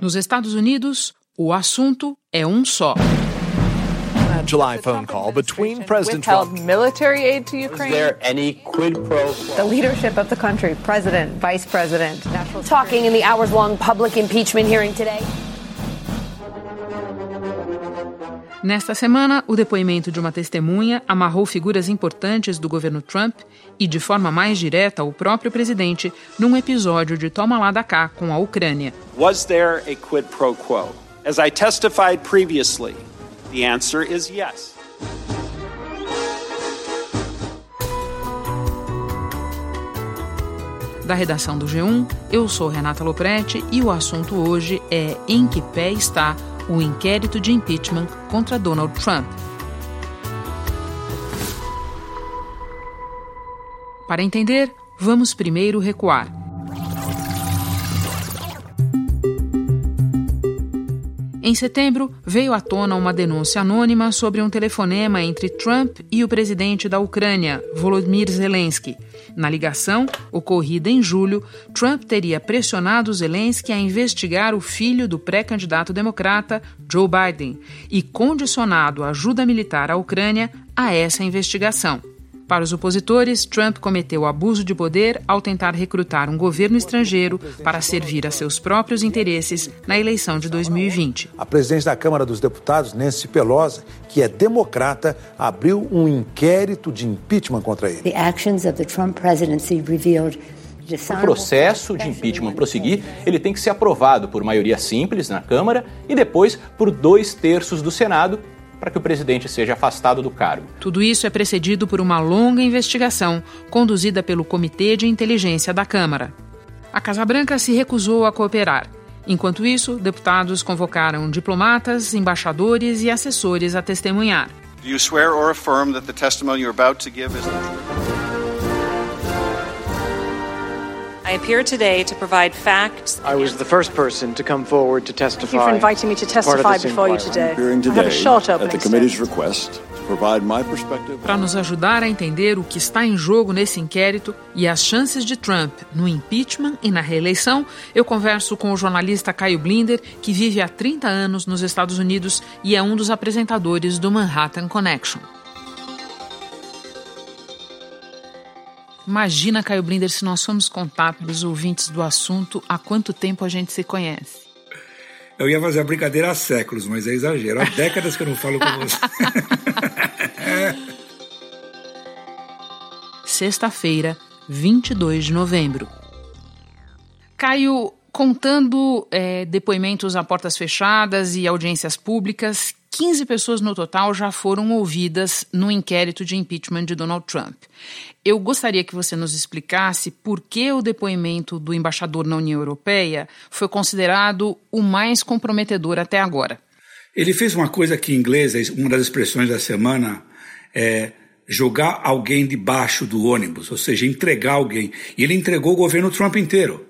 Nos Estados Unidos, o assunto é um só. July phone call between President Trump. military aid to Ukraine. Is there any quid pro The leadership of the country, president, vice president, national Talking in the hours long public impeachment hearing today. Nesta semana, o depoimento de uma testemunha amarrou figuras importantes do governo Trump e, de forma mais direta, o próprio presidente num episódio de Toma lá da cá com a Ucrânia. Was there a quid pro quo? As I testified previously, the answer is yes. Da redação do G1, eu sou Renata Loprete e o assunto hoje é em que pé está o inquérito de impeachment contra Donald Trump. Para entender, vamos primeiro recuar. Em setembro, veio à tona uma denúncia anônima sobre um telefonema entre Trump e o presidente da Ucrânia, Volodymyr Zelensky. Na ligação, ocorrida em julho, Trump teria pressionado Zelensky a investigar o filho do pré-candidato democrata, Joe Biden, e condicionado a ajuda militar à Ucrânia a essa investigação. Para os opositores, Trump cometeu abuso de poder ao tentar recrutar um governo estrangeiro para servir a seus próprios interesses na eleição de 2020. A presidente da Câmara dos Deputados, Nancy Pelosi, que é democrata, abriu um inquérito de impeachment contra ele. The actions of the Trump presidency revealed O processo de impeachment prosseguir, ele tem que ser aprovado por maioria simples na Câmara e depois por dois terços do Senado para que o presidente seja afastado do cargo. Tudo isso é precedido por uma longa investigação conduzida pelo Comitê de Inteligência da Câmara. A Casa Branca se recusou a cooperar. Enquanto isso, deputados convocaram diplomatas, embaixadores e assessores a testemunhar. Do you swear or affirm that the testimony you're about to give is the truth? I appear today to provide facts. I was the first person to come forward to testify. Thank you for inviting me to testify before you today. Hearing I have a today, short at opening the committee's request, to provide my perspective. Para nos ajudar a entender o que está em jogo nesse inquérito e as chances de Trump no impeachment e na reeleição, eu converso com o jornalista Caio Blinder, que vive há 30 anos nos Estados Unidos e é um dos apresentadores do Manhattan Connection. Imagina, Caio Blinder, se nós formos contar para os ouvintes do assunto há quanto tempo a gente se conhece. Eu ia fazer a brincadeira há séculos, mas é exagero. Há décadas que eu não falo com você. Sexta-feira, 22 de novembro. Caio, contando é, depoimentos a portas fechadas e audiências públicas, 15 pessoas no total já foram ouvidas no inquérito de impeachment de Donald Trump. Eu gostaria que você nos explicasse por que o depoimento do embaixador na União Europeia foi considerado o mais comprometedor até agora. Ele fez uma coisa que em inglês, é uma das expressões da semana, é jogar alguém debaixo do ônibus, ou seja, entregar alguém. E ele entregou o governo Trump inteiro.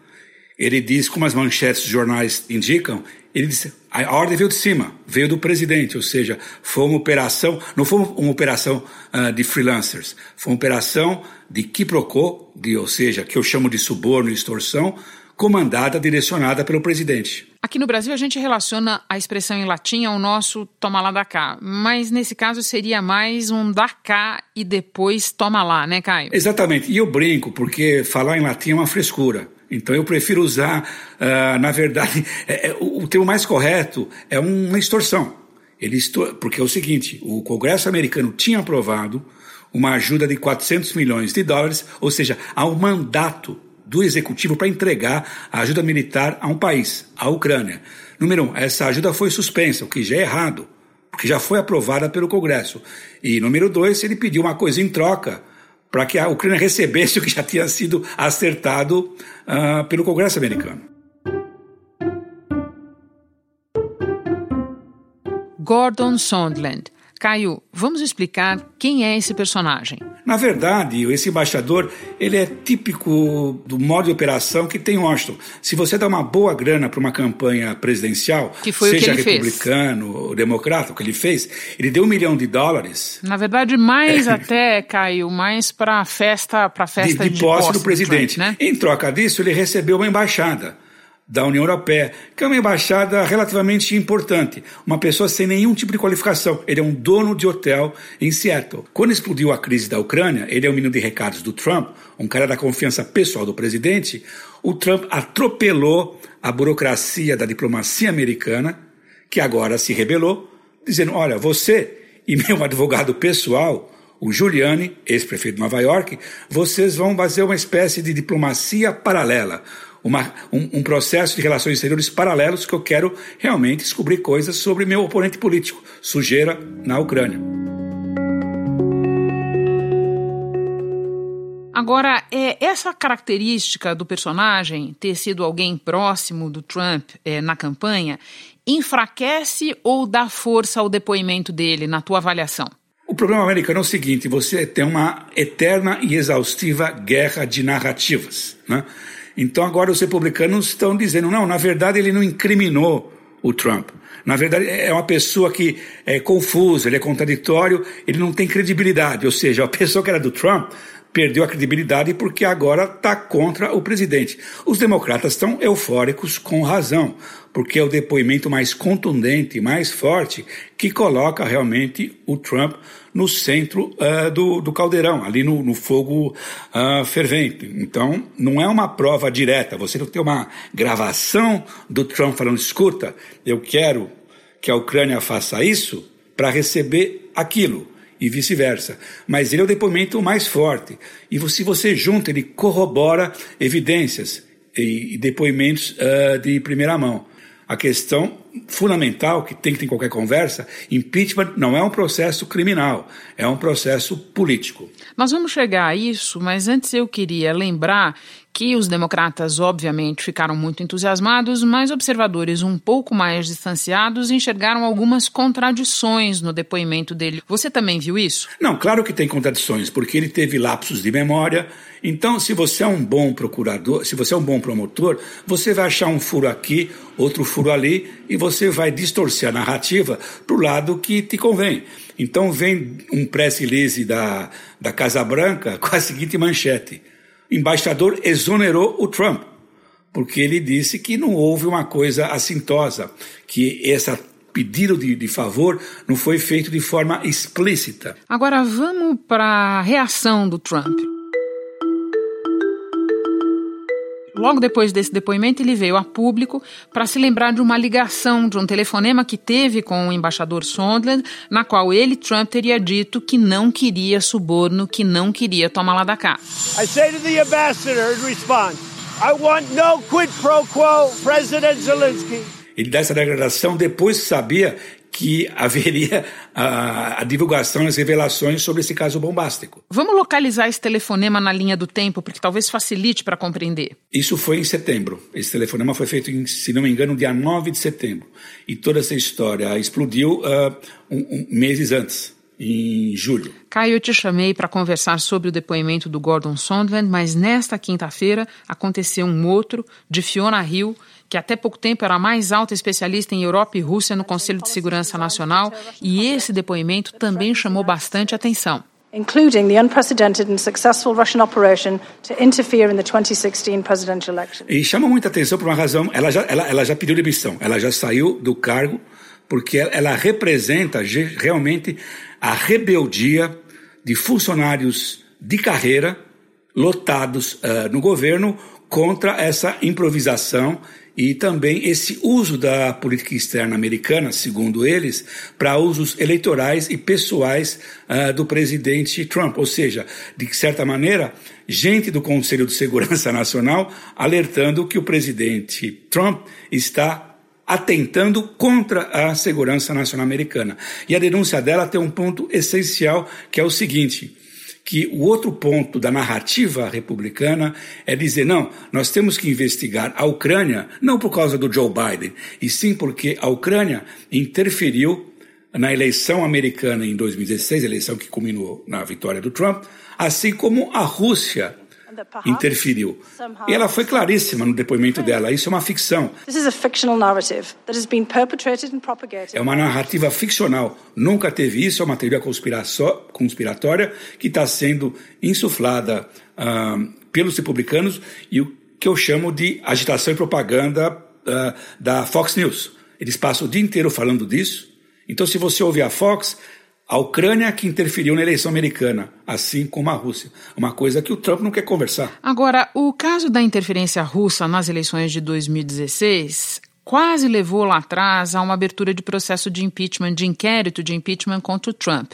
Ele diz, como as manchetes dos jornais indicam, ele disse, a ordem veio de cima, veio do presidente, ou seja, foi uma operação, não foi uma operação uh, de freelancers, foi uma operação de quiprocó, de, ou seja, que eu chamo de suborno e extorsão, comandada, direcionada pelo presidente. Aqui no Brasil a gente relaciona a expressão em latim ao nosso toma lá da cá, mas nesse caso seria mais um dar cá e depois toma lá, né, Caio? Exatamente, e eu brinco, porque falar em latim é uma frescura. Então eu prefiro usar, uh, na verdade, é, é, o, termo mais correto é uma extorsão. Ele estor... Porque é o seguinte, o Congresso americano tinha aprovado uma ajuda de 400 milhões de dólares, ou seja, há um mandato do executivo para entregar a ajuda militar a um país, a Ucrânia. Número um, essa ajuda foi suspensa, o que já é errado, porque já foi aprovada pelo Congresso. E número dois, ele pediu uma coisa em troca para que a Ucrânia recebesse o que já tinha sido acertado uh, pelo Congresso americano. Gordon Sondland. Caio, vamos explicar quem é esse personagem. Na verdade, esse embaixador ele é típico do modo de operação que tem Washington. Se você dá uma boa grana para uma campanha presidencial, seja republicano fez. ou democrata, o que ele fez, ele deu um milhão de dólares. Na verdade, mais é. até, Caio, mais para a festa, para festa de, de, de posse, posse do presidente. Trump, né? Em troca disso, ele recebeu uma embaixada da União Europeia, que é uma embaixada relativamente importante, uma pessoa sem nenhum tipo de qualificação. Ele é um dono de hotel em Seattle. Quando explodiu a crise da Ucrânia, ele é o menino de recados do Trump, um cara da confiança pessoal do presidente. O Trump atropelou a burocracia da diplomacia americana, que agora se rebelou, dizendo: olha, você e meu advogado pessoal, o Giuliani, ex-prefeito de Nova York, vocês vão fazer uma espécie de diplomacia paralela uma, um, um, processo de relações exteriores paralelos que eu quero realmente descobrir coisas sobre meu oponente político, sujeira na Ucrânia. Agora, é, essa característica do personagem ter sido alguém próximo do Trump é, na campanha enfraquece ou dá força ao depoimento dele, na tua avaliação? O problema americano é o seguinte: você tem uma eterna e exaustiva guerra de narrativas. Né? Então agora os republicanos estão dizendo, não, na verdade ele não incriminou o Trump. Na verdade, é uma pessoa que é confusa, ele é contraditório, ele não tem credibilidade. Ou seja, a pessoa que era do Trump perdeu a credibilidade porque agora está contra o presidente. Os democratas estão eufóricos com razão, porque é o depoimento mais contundente, mais forte, que coloca realmente o Trump no centro uh, do, do, caldeirão, ali no, no fogo uh, fervente. Então, não é uma prova direta, você não tem uma gravação do Trump falando: escuta, eu quero que a Ucrânia faça isso para receber aquilo e vice-versa. Mas ele é o depoimento mais forte. E se você junta, ele corrobora evidências e, depoimentos uh, de primeira mão. A questão fundamental que tem que ter em qualquer conversa, impeachment não é um processo criminal, é um processo político. Nós vamos chegar a isso, mas antes eu queria lembrar que os democratas, obviamente, ficaram muito entusiasmados, mas observadores um pouco mais distanciados enxergaram algumas contradições no depoimento dele. Você também viu isso? Não, claro que tem contradições, porque ele teve lapsos de memória. Então, se você é um bom procurador, se você é um bom promotor, você vai achar um furo aqui, outro furo ali, e você vai distorcer a narrativa para o lado que te convém. Então, vem um press release da, da Casa Branca com a seguinte manchete embaixador exonerou o Trump, porque ele disse que não houve uma coisa assintosa, que esse pedido de, de favor não foi feito de forma explícita. Agora vamos para a reação do Trump. Logo depois desse depoimento, ele veio a público para se lembrar de uma ligação, de um telefonema que teve com o embaixador Sondland, na qual ele, Trump, teria dito que não queria suborno, que não queria tomar lá da cá. I say to the ambassador in response, I want no quid pro quo, President Zelensky. Ele dá essa declaração depois que sabia que haveria a, a, divulgação as revelações sobre esse caso bombástico. Vamos localizar esse telefonema na linha do tempo, porque talvez facilite para compreender. Isso foi em setembro. Esse telefonema foi feito, em, se não me engano, dia 9 de setembro. E toda essa história explodiu uh, um, um, meses antes em julho. Caio, eu te chamei para conversar sobre o depoimento do Gordon Sondland, mas nesta quinta-feira aconteceu um outro de Fiona Hill, que até pouco tempo era a mais alta especialista em Europa e Rússia no Conselho de Segurança Nacional, e esse depoimento também chamou bastante atenção. including the unprecedented and successful Russian operation to interfere in the 2016 presidential election. E chama muita atenção por uma razão, ela já, ela, ela já pediu demissão, ela já saiu do cargo, porque ela representa realmente a rebeldia de funcionários de carreira lotados uh, no governo contra essa improvisação e também esse uso da política externa americana, segundo eles, para usos eleitorais e pessoais uh, do presidente Trump. Ou seja, de certa maneira, gente do Conselho de Segurança Nacional alertando que o presidente Trump está atentando contra a segurança nacional americana. E a denúncia dela tem um ponto essencial, que é o seguinte: que o outro ponto da narrativa republicana é dizer: não, nós temos que investigar a Ucrânia, não por causa do Joe Biden, e sim porque a Ucrânia interferiu na eleição americana em 2016, eleição que culminou na vitória do Trump, assim como a Rússia interferiu. E ela foi claríssima no depoimento dela. Isso é uma ficção. É uma narrativa ficcional. Nunca teve isso. É uma teoria conspiratória que está sendo insuflada uh, pelos republicanos e o que eu chamo de agitação e propaganda uh, da Fox News. Eles passam o dia inteiro falando disso. Então, se você ouvir a Fox, a Ucrânia que interferiu na eleição americana, assim como a Rússia. Uma coisa que o Trump não quer conversar. Agora, o caso da interferência russa nas eleições de 2016 quase levou lá atrás a uma abertura de processo de impeachment, de inquérito de impeachment contra o Trump.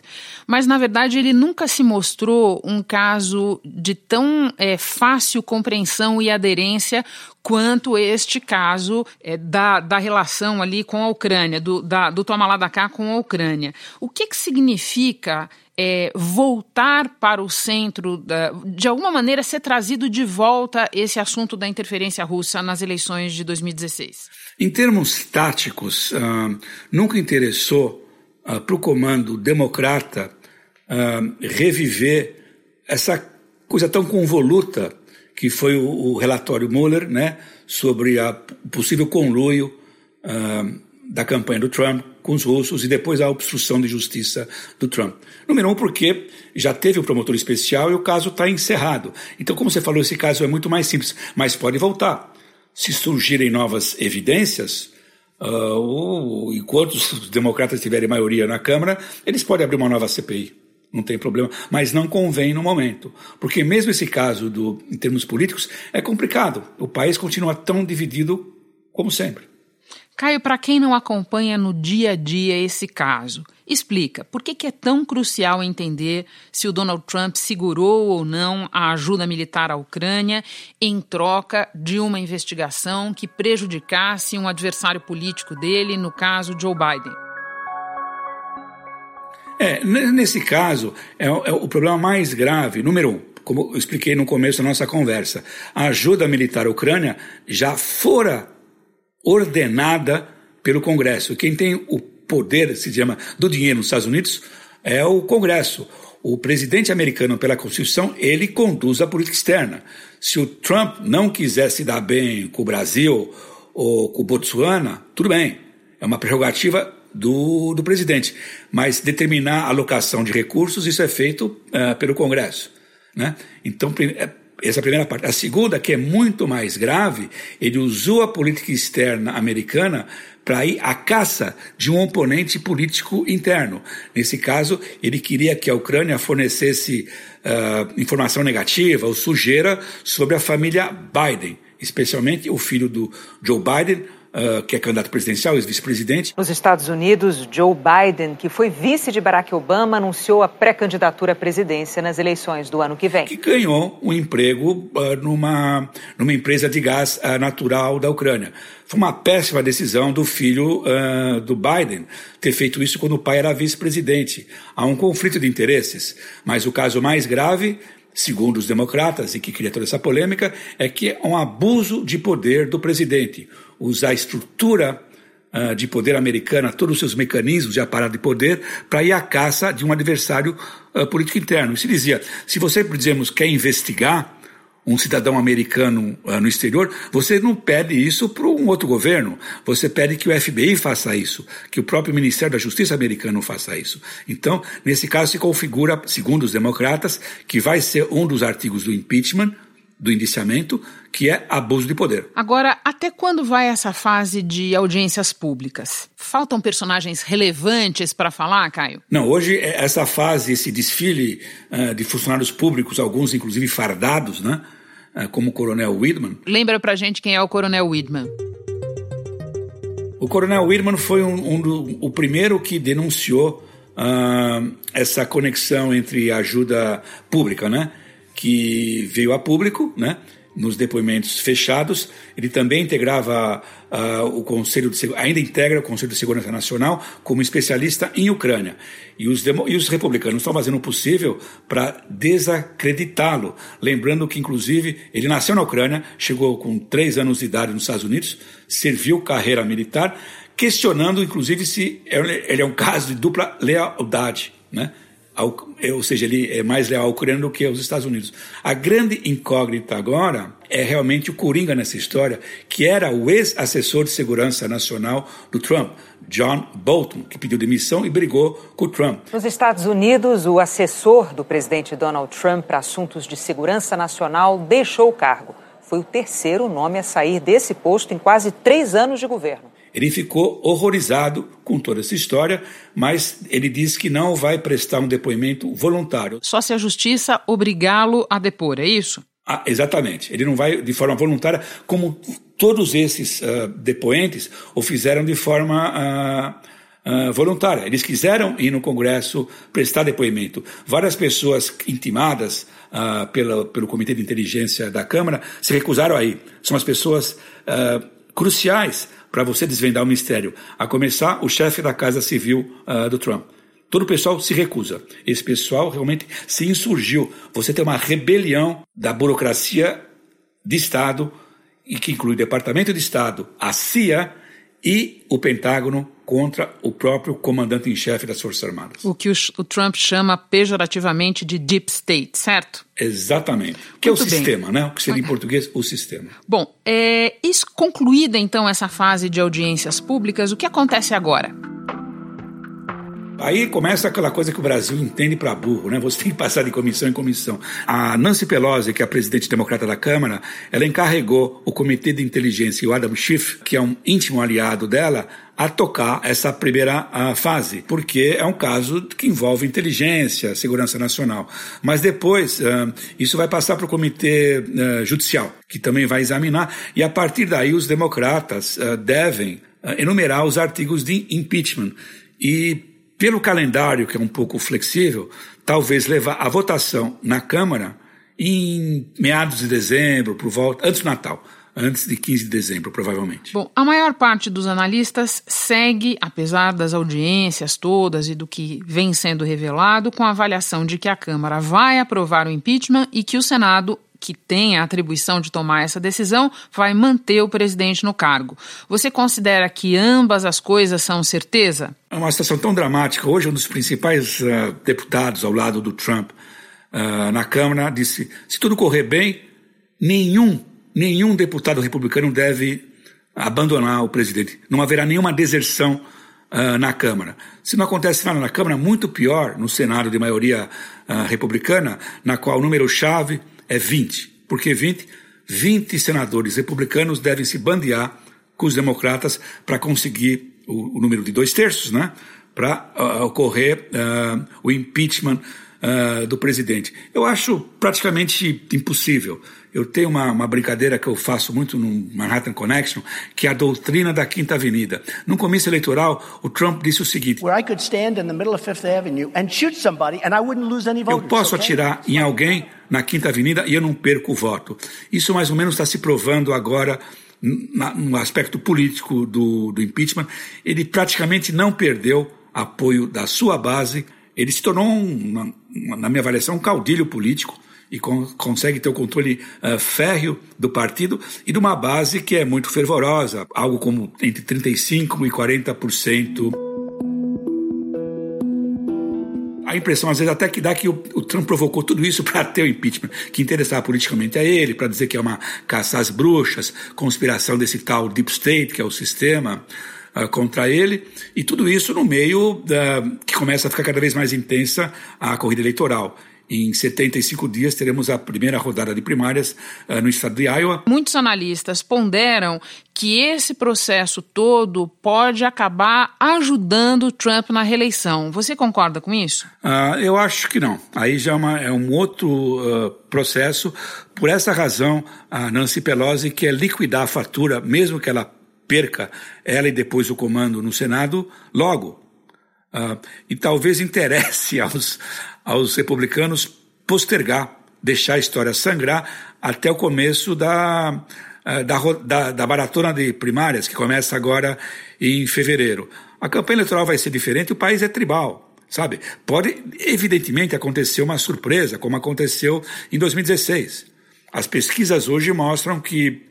Mas, na verdade, ele nunca se mostrou um caso de tão é, fácil compreensão e aderência quanto este caso é, da, da relação ali com a Ucrânia, do, da, do toma da cá com a Ucrânia. O que, que significa é, voltar para o centro, da, de alguma maneira ser trazido de volta esse assunto da interferência russa nas eleições de 2016? Em termos táticos, uh, nunca interessou uh, para o comando democrata uh, reviver essa coisa tão convoluta que foi o, o relatório Mueller né, sobre o possível conluio da campanha do Trump com os russos e depois a obstrução de justiça do Trump. Número um, porque já teve o promotor especial e o caso está encerrado. Então, como você falou, esse caso é muito mais simples, mas pode voltar se surgirem novas evidências, uh, enquanto os democratas tiverem maioria na Câmara, eles podem abrir uma nova CPI. Não tem problema, mas não convém no momento. Porque mesmo esse caso, do, em termos políticos, é complicado. O país continua tão dividido como sempre. Caio, para quem não acompanha no dia a dia esse caso, explica por que, que, é tão crucial entender se o Donald Trump segurou ou não a ajuda militar à Ucrânia em troca de uma investigação que prejudicasse um adversário político dele, no caso Joe Biden. É, nesse caso, é, é o problema mais grave, número um, como eu expliquei no começo da nossa conversa, a ajuda militar à Ucrânia já fora ordenada pelo Congresso. Quem tem o poder, se chama, do dinheiro nos Estados Unidos é o Congresso. O presidente americano, pela Constituição, ele conduz a política externa. Se o Trump não quiser se dar bem com o Brasil ou com o Botsuana, tudo bem. É uma prerrogativa do, do presidente. Mas determinar a alocação de recursos, isso é feito uh, pelo Congresso. Né? Então, é, essa é a primeira parte. A segunda, que é muito mais grave, ele usou a política externa americana para ir à caça de um oponente político interno. Nesse caso, ele queria que a Ucrânia fornecesse uh, informação negativa ou sujeira sobre a família Biden, especialmente o filho do Joe Biden, uh, que é candidato presidencial, ex-vice-presidente. Nos Estados Unidos, Joe Biden, que foi vice de Barack Obama, anunciou a pré-candidatura à presidência nas eleições do ano que vem. Que ganhou um emprego uh, numa, numa empresa de gás uh, natural da Ucrânia. Foi uma péssima decisão do filho do Biden ter feito isso quando o pai era vice-presidente. Há um conflito de interesses, mas o caso mais grave segundo os democratas, e que cria toda essa polêmica, é que é um abuso de poder do presidente usar a estrutura uh, de poder americana, todos os seus mecanismos de aparato de poder, para ir à caça de um adversário uh, político interno. E se dizia, se você, por exemplo, quer investigar um cidadão americano uh, no exterior, você não pede isso para um outro governo. Você pede que o FBI faça isso, que o próprio Ministério da Justiça americano faça isso. Então, nesse caso, se configura, segundo os democratas, que vai ser um dos artigos do impeachment, do indiciamento, que é abuso de poder. Agora, até quando vai essa fase de audiências públicas? Faltam personagens relevantes para falar, Caio? Não, hoje é essa fase, esse desfile uh, de funcionários públicos, alguns inclusive fardados, né? Uh, como o Coronel Widman. Lembra pra gente quem é o Coronel Widman? O Coronel Widman foi um, um do, o primeiro que denunciou uh, essa conexão entre ajuda pública, né? Que veio a público, né? nos depoimentos fechados. Ele também integrava uh, o Conselho de ainda integra o Conselho de Segurança Nacional como especialista em Ucrânia. E os, demo, e os republicanos estão fazendo o possível para desacreditá-lo. Lembrando que, inclusive, ele nasceu na Ucrânia, chegou com três anos de idade nos Estados Unidos, serviu carreira militar, questionando, inclusive, se ele é um caso de dupla lealdade. Né? É, ou seja, ele é mais leal ao ucraniano do que aos Estados Unidos. A grande incógnita agora é realmente o Coringa nessa história, que era o ex-assessor de segurança nacional do Trump, John Bolton, que pediu demissão e brigou com o Trump. Nos Estados Unidos, o assessor do presidente Donald Trump para assuntos de segurança nacional deixou o cargo foi o terceiro nome a sair desse posto em quase três anos de governo. Ele ficou horrorizado com toda essa história, mas ele disse que não vai prestar um depoimento voluntário. Só se a justiça obrigá-lo a depor, é isso? Ah, exatamente. Ele não vai de forma voluntária, como todos esses uh, depoentes o fizeram de forma uh, uh, voluntária. Eles quiseram ir no Congresso prestar depoimento. Várias pessoas intimadas pela, pelo Comitê de Inteligência da Câmara se recusaram a ir. São as pessoas cruciais para você desvendar o mistério, a começar o chefe da Casa Civil do Trump. Todo o pessoal se recusa. Esse pessoal realmente se insurgiu. Você tem uma rebelião da burocracia de Estado, e que inclui o Departamento de Estado, a CIA e o Pentágono contra o próprio comandante em chefe das Forças Armadas. O que o, o, Trump chama pejorativamente de deep state, certo? Exatamente. Que Muito é o bem. sistema, né? O que seria em português o sistema. Bom, é, concluída então essa fase de audiências públicas, o que acontece agora? Aí começa aquela coisa que o Brasil entende para burro, né? Você tem que passar de comissão em comissão. A Nancy Pelosi, que é a presidente democrata da Câmara, ela encarregou o Comitê de Inteligência e o Adam Schiff, que é um íntimo aliado dela, a tocar essa primeira uh, fase, porque é um caso que envolve inteligência, segurança nacional. Mas depois, uh, isso vai passar para o Comitê uh, Judicial, que também vai examinar, e a partir daí os democratas devem enumerar os artigos de impeachment. E pelo calendário, que é um pouco flexível, talvez levar a votação na Câmara em meados de dezembro, por volta, antes do Natal antes de 15 de dezembro, provavelmente. Bom, a maior parte dos analistas segue, apesar das audiências todas e do que vem sendo revelado, com a avaliação de que a Câmara vai aprovar o impeachment e que o Senado que tem a atribuição de tomar essa decisão vai manter o presidente no cargo. Você considera que ambas as coisas são certeza? É uma situação tão dramática. Hoje, um dos principais uh, deputados ao lado do Trump uh, na Câmara disse: se tudo correr bem, nenhum, nenhum deputado republicano deve abandonar o presidente. Não haverá nenhuma deserção uh, na Câmara. Se não acontece nada na Câmara, muito pior no Senado de maioria republicana, na qual o número-chave é 20. Por que 20? 20 senadores republicanos devem se bandear com os democratas para conseguir o, o, número de dois terços, né? Para uh, ocorrer uh, o impeachment uh, do presidente. Eu acho praticamente impossível. Eu tenho uma, uma, brincadeira que eu faço muito no Manhattan Connection, que é a doutrina da Quinta Avenida. No começo eleitoral, o Trump disse o seguinte: Eu posso atirar em alguém na Quinta Avenida e eu não perco o voto. Isso mais ou menos está se provando agora no aspecto político do, do impeachment. Ele praticamente não perdeu apoio da sua base. Ele se tornou, um, na minha avaliação, um caudilho político e con consegue ter o controle uh, férreo do partido e de uma base que é muito fervorosa, algo como entre 35% e 40%. A impressão, às vezes, até que dá que o, o Trump provocou tudo isso para ter o impeachment, que interessava politicamente a ele, para dizer que é uma caça às bruxas, conspiração desse tal Deep State, que é o sistema, uh, contra ele, e tudo isso no meio uh, que começa a ficar cada vez mais intensa a corrida eleitoral. Em 75 dias teremos a primeira rodada de primárias uh, no estado de Iowa. Muitos analistas ponderam que esse processo todo pode acabar ajudando Trump na reeleição. Você concorda com isso? Uh, eu acho que não. Aí já é, uma, é um outro uh, processo. Por essa razão, a Nancy Pelosi quer liquidar a fatura, mesmo que ela perca ela e depois o comando no Senado, logo. Uh, e talvez interesse aos, aos republicanos postergar, deixar a história sangrar até o começo da, eh, da, da, da de primárias, que começa agora em fevereiro. A campanha eleitoral vai ser diferente, o país é tribal, sabe? Pode, evidentemente, acontecer uma surpresa, como aconteceu em 2016. As pesquisas hoje mostram que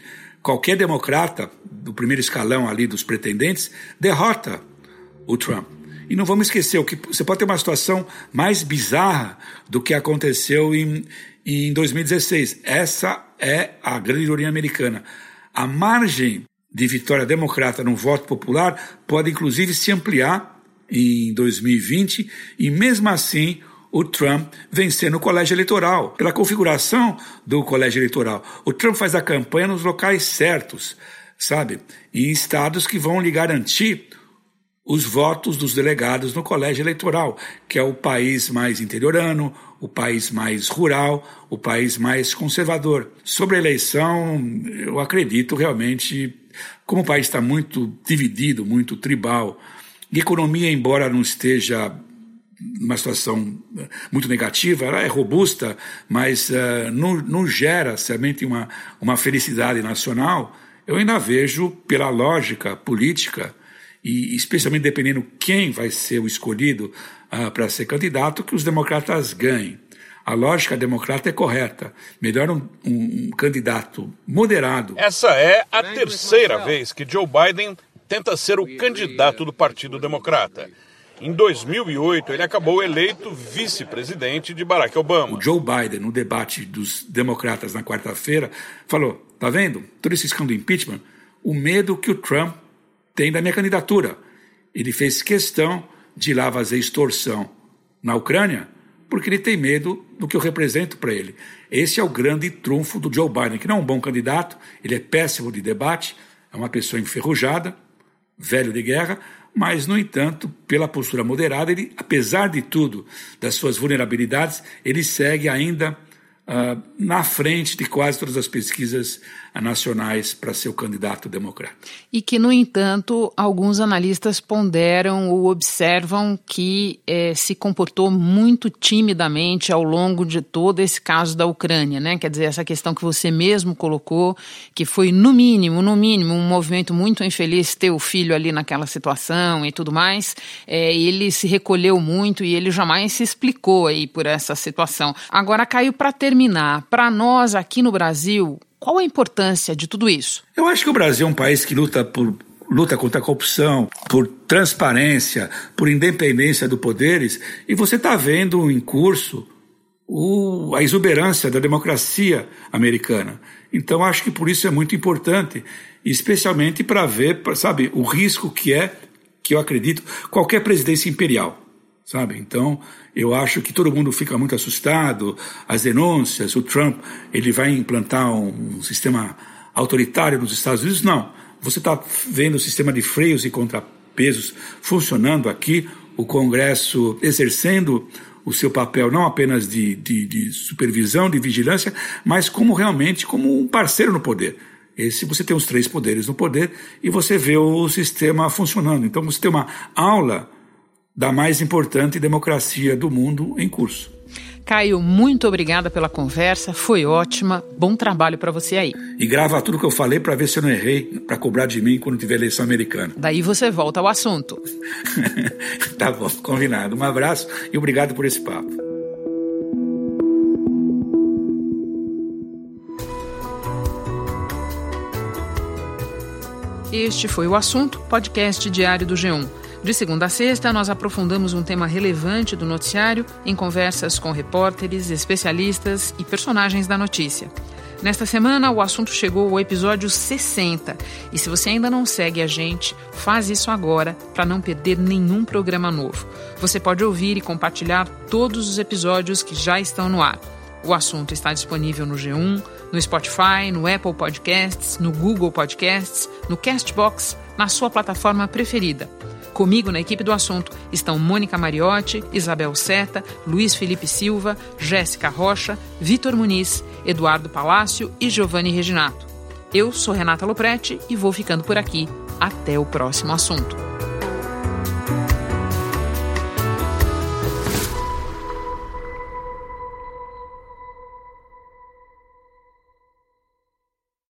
qualquer democrata do primeiro escalão ali dos pretendentes derrota o Trump. E não vamos esquecer o que você pode ter uma situação mais bizarra do que aconteceu em, em 2016. Essa é a grande ironia americana. A margem de vitória democrata no voto popular pode inclusive se ampliar em 2020 e mesmo assim o Trump vencer no colégio eleitoral, pela configuração do colégio eleitoral. O Trump faz a campanha nos locais certos, sabe? Em estados que vão lhe garantir os votos dos delegados no colégio eleitoral, que é o país mais interiorano, o país mais rural, o país mais conservador. Sobre a eleição, eu acredito realmente, como o país está muito dividido, muito tribal, e economia, embora não esteja numa situação muito negativa, ela é robusta, mas uh, não, não gera somente uma, uma felicidade nacional, eu ainda vejo, pela lógica política, e especialmente dependendo quem vai ser o escolhido uh, para ser candidato, que os democratas ganhem. A lógica democrata é correta. Melhor um, um, um candidato moderado. Essa é a terceira vez que Joe Biden tenta ser o candidato do Partido Democrata. Em 2008, ele acabou eleito vice-presidente de Barack Obama. O Joe Biden, no debate dos democratas na quarta-feira, falou: tá vendo? Todo esse escândalo impeachment, o medo que o Trump tem da minha candidatura. Ele fez questão de ir lá fazer extorsão na Ucrânia porque ele tem medo do que eu represento para ele. Esse é o grande trunfo do Joe Biden, que não é um bom candidato, ele é péssimo de debate, é uma pessoa enferrujada, velho de guerra, mas, no entanto, pela postura moderada, ele, apesar de tudo, das suas vulnerabilidades, ele segue ainda uh, na frente de quase todas as pesquisas nacionais para ser o candidato democrata. E que, no entanto, alguns analistas ponderam ou observam que eh, se comportou muito timidamente ao longo de todo esse caso da Ucrânia, né? Quer dizer, essa questão que você mesmo colocou, que foi no mínimo, no mínimo, um movimento muito infeliz ter o filho ali naquela situação e tudo mais. Eh, ele se recolheu muito e ele jamais se explicou aí por essa situação. Agora, Caio, para terminar, para nós aqui no Brasil, qual a importância de tudo isso? Eu acho que o Brasil é um país que luta por luta contra a corrupção, por transparência, por independência dos poderes, e você está vendo em curso o, a exuberância da democracia americana. Então acho que por isso é muito importante, especialmente para ver, sabe, o risco que é, que eu acredito, qualquer presidência imperial sabe? Então, eu acho que todo mundo fica muito assustado, as denúncias, o Trump, ele vai implantar um, sistema autoritário nos Estados Unidos? Não. Você está vendo o sistema de freios e contrapesos funcionando aqui, o Congresso exercendo o seu papel não apenas de, de, de supervisão, de vigilância, mas como realmente como um parceiro no poder. Esse você tem os três poderes no poder e você vê o sistema funcionando. Então você tem uma aula da mais importante democracia do mundo em curso. Caio, muito obrigada pela conversa, foi ótima. Bom trabalho para você aí. E grava tudo que eu falei para ver se eu não errei, para cobrar de mim quando tiver eleição americana. Daí você volta ao assunto. tá bom, combinado. Um abraço e obrigado por esse papo. Este foi o assunto, podcast diário do G1. De segunda a sexta, nós aprofundamos um tema relevante do noticiário em conversas com repórteres, especialistas e personagens da notícia. Nesta semana, o assunto chegou ao episódio 60. E se você ainda não segue a gente, faz isso agora para não perder nenhum programa novo. Você pode ouvir e compartilhar todos os episódios que já estão no ar. O assunto está disponível no G1, no Spotify, no Apple Podcasts, no Google Podcasts, no Castbox, na sua plataforma preferida. Comigo na equipe do assunto estão Mônica Mariotti, Isabel Seta, Luiz Felipe Silva, Jéssica Rocha, Vitor Muniz, Eduardo Palácio e Giovanni Reginato. Eu sou Renata Loprete e vou ficando por aqui. Até o próximo assunto.